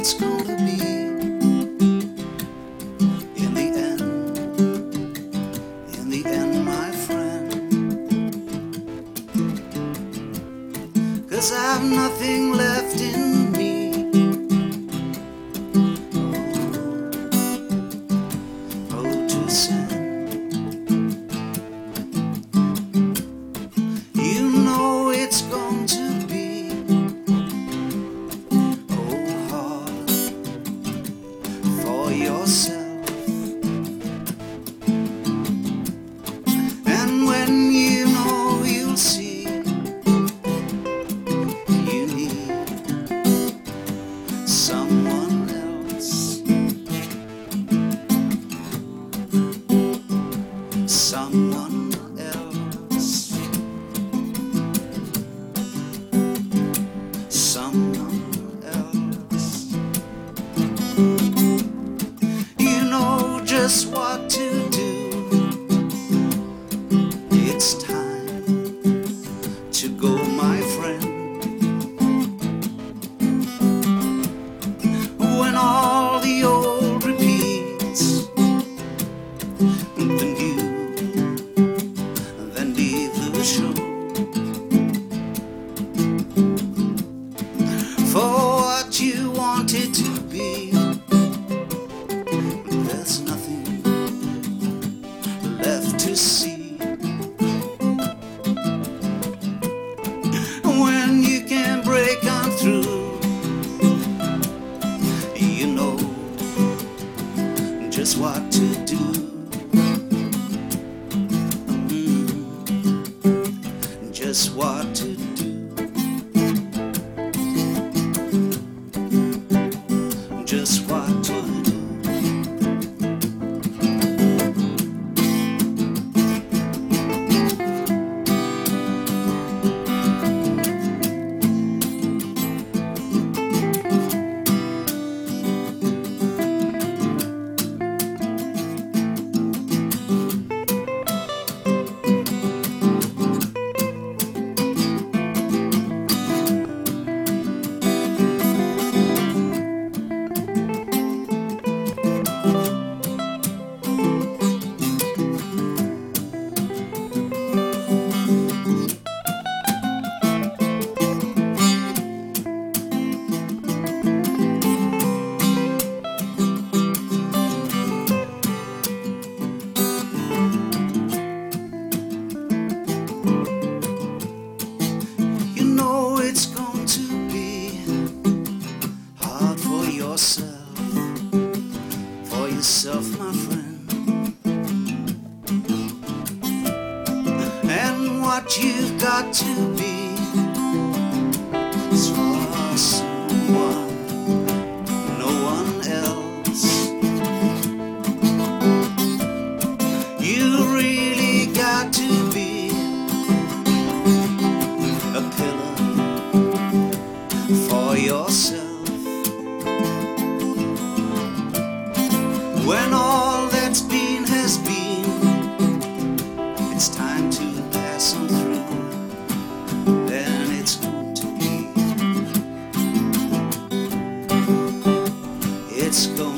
it's gonna be in the end. In the end, my friend. Cause I've nothing left in Mm-hmm. just what to do. Just what to do. Just what to do. yourself, for yourself, my friend. And what you've got to be. it's gone.